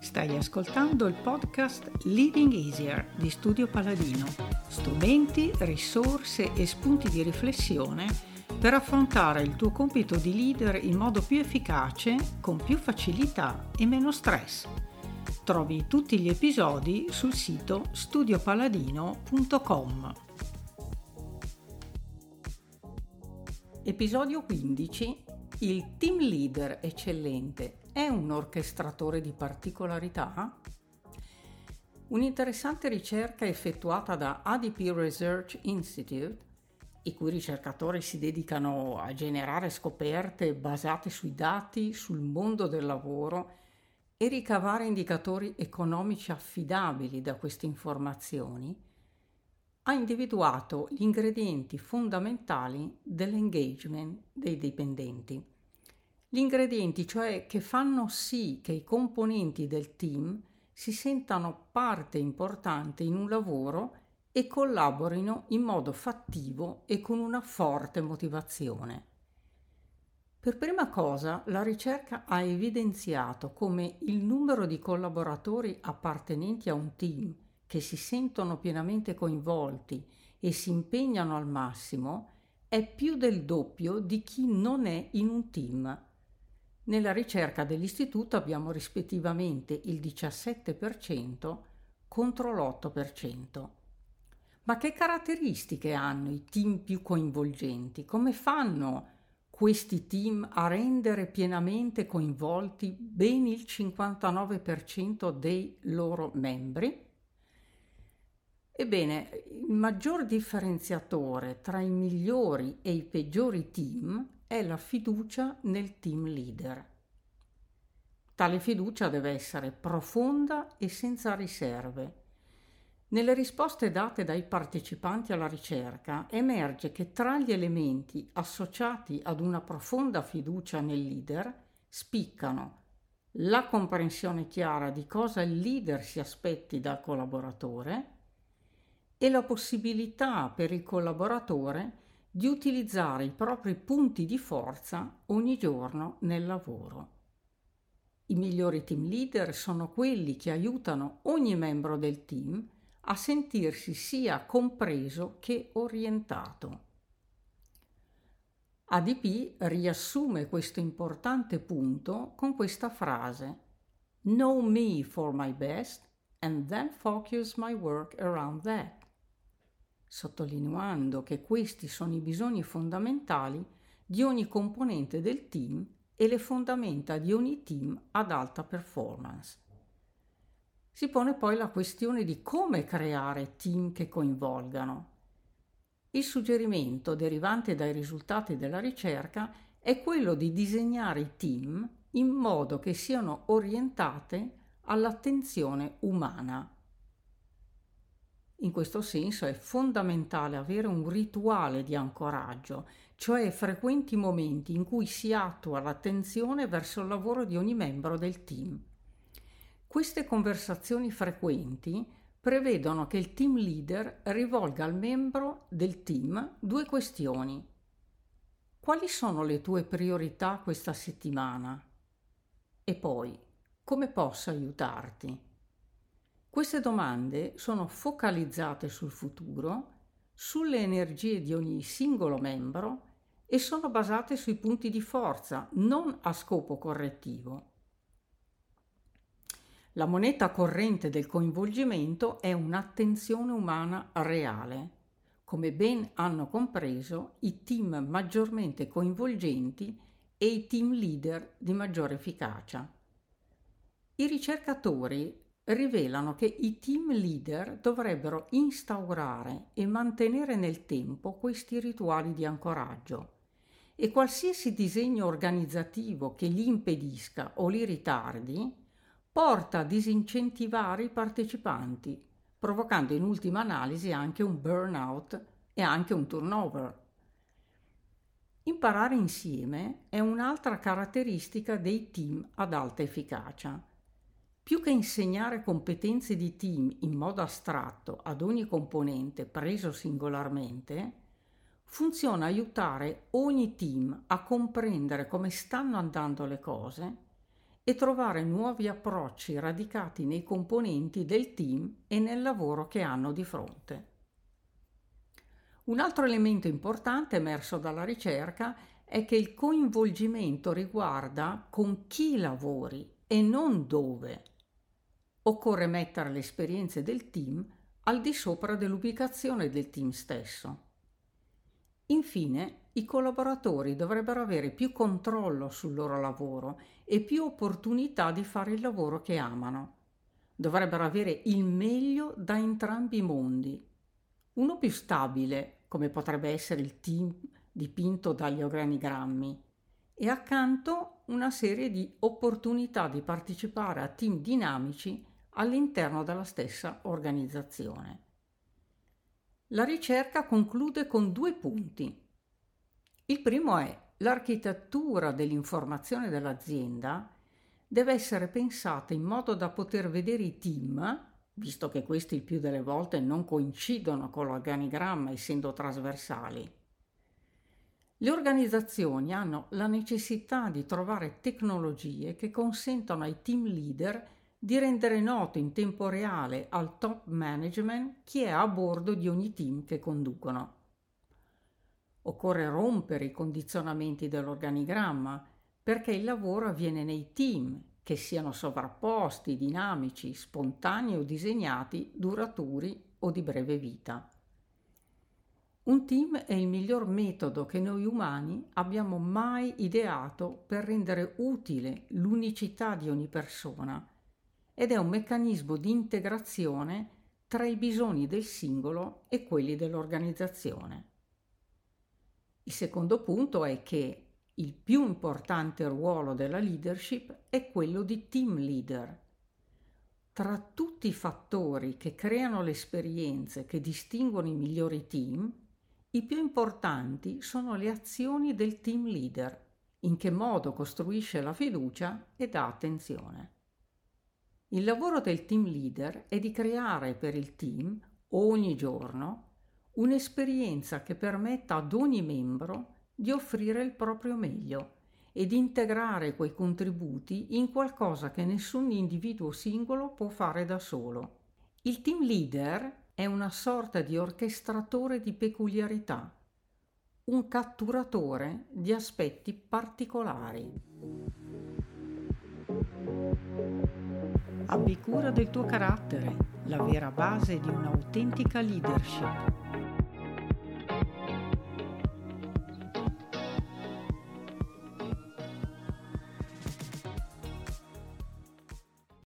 Stai ascoltando il podcast Living Easier di Studio Paladino. Strumenti, risorse e spunti di riflessione per affrontare il tuo compito di leader in modo più efficace, con più facilità e meno stress. Trovi tutti gli episodi sul sito studiopaladino.com. Episodio 15 il team leader eccellente è un orchestratore di particolarità? Un'interessante ricerca effettuata da ADP Research Institute, i cui ricercatori si dedicano a generare scoperte basate sui dati, sul mondo del lavoro e ricavare indicatori economici affidabili da queste informazioni, ha individuato gli ingredienti fondamentali dell'engagement dei dipendenti. Gli ingredienti, cioè che fanno sì che i componenti del team si sentano parte importante in un lavoro e collaborino in modo fattivo e con una forte motivazione. Per prima cosa, la ricerca ha evidenziato come il numero di collaboratori appartenenti a un team che si sentono pienamente coinvolti e si impegnano al massimo è più del doppio di chi non è in un team. Nella ricerca dell'istituto abbiamo rispettivamente il 17% contro l'8%. Ma che caratteristiche hanno i team più coinvolgenti? Come fanno questi team a rendere pienamente coinvolti ben il 59% dei loro membri? Ebbene, il maggior differenziatore tra i migliori e i peggiori team è la fiducia nel team leader. Tale fiducia deve essere profonda e senza riserve. Nelle risposte date dai partecipanti alla ricerca emerge che tra gli elementi associati ad una profonda fiducia nel leader spiccano la comprensione chiara di cosa il leader si aspetti dal collaboratore, e la possibilità per il collaboratore di utilizzare i propri punti di forza ogni giorno nel lavoro. I migliori team leader sono quelli che aiutano ogni membro del team a sentirsi sia compreso che orientato. ADP riassume questo importante punto con questa frase Know me for my best and then focus my work around that sottolineando che questi sono i bisogni fondamentali di ogni componente del team e le fondamenta di ogni team ad alta performance. Si pone poi la questione di come creare team che coinvolgano. Il suggerimento derivante dai risultati della ricerca è quello di disegnare i team in modo che siano orientate all'attenzione umana in questo senso è fondamentale avere un rituale di ancoraggio, cioè frequenti momenti in cui si attua l'attenzione verso il lavoro di ogni membro del team. Queste conversazioni frequenti prevedono che il team leader rivolga al membro del team due questioni. Quali sono le tue priorità questa settimana? E poi, come posso aiutarti? Queste domande sono focalizzate sul futuro, sulle energie di ogni singolo membro e sono basate sui punti di forza, non a scopo correttivo. La moneta corrente del coinvolgimento è un'attenzione umana reale, come ben hanno compreso i team maggiormente coinvolgenti e i team leader di maggiore efficacia. I ricercatori rivelano che i team leader dovrebbero instaurare e mantenere nel tempo questi rituali di ancoraggio e qualsiasi disegno organizzativo che li impedisca o li ritardi porta a disincentivare i partecipanti, provocando in ultima analisi anche un burnout e anche un turnover. Imparare insieme è un'altra caratteristica dei team ad alta efficacia più che insegnare competenze di team in modo astratto ad ogni componente preso singolarmente, funziona aiutare ogni team a comprendere come stanno andando le cose e trovare nuovi approcci radicati nei componenti del team e nel lavoro che hanno di fronte. Un altro elemento importante emerso dalla ricerca è che il coinvolgimento riguarda con chi lavori e non dove occorre mettere le esperienze del team al di sopra dell'ubicazione del team stesso. Infine, i collaboratori dovrebbero avere più controllo sul loro lavoro e più opportunità di fare il lavoro che amano. Dovrebbero avere il meglio da entrambi i mondi. Uno più stabile, come potrebbe essere il team dipinto dagli organigrammi, e accanto una serie di opportunità di partecipare a team dinamici all'interno della stessa organizzazione. La ricerca conclude con due punti. Il primo è l'architettura dell'informazione dell'azienda deve essere pensata in modo da poter vedere i team, visto che questi il più delle volte non coincidono con l'organigramma essendo trasversali. Le organizzazioni hanno la necessità di trovare tecnologie che consentano ai team leader di rendere noto in tempo reale al top management chi è a bordo di ogni team che conducono. Occorre rompere i condizionamenti dell'organigramma perché il lavoro avviene nei team, che siano sovrapposti, dinamici, spontanei o disegnati, duraturi o di breve vita. Un team è il miglior metodo che noi umani abbiamo mai ideato per rendere utile l'unicità di ogni persona ed è un meccanismo di integrazione tra i bisogni del singolo e quelli dell'organizzazione. Il secondo punto è che il più importante ruolo della leadership è quello di team leader. Tra tutti i fattori che creano le esperienze che distinguono i migliori team, i più importanti sono le azioni del team leader, in che modo costruisce la fiducia e dà attenzione. Il lavoro del team leader è di creare per il team, ogni giorno, un'esperienza che permetta ad ogni membro di offrire il proprio meglio e di integrare quei contributi in qualcosa che nessun individuo singolo può fare da solo. Il team leader è una sorta di orchestratore di peculiarità, un catturatore di aspetti particolari. Abbi cura del tuo carattere, la vera base di un'autentica leadership.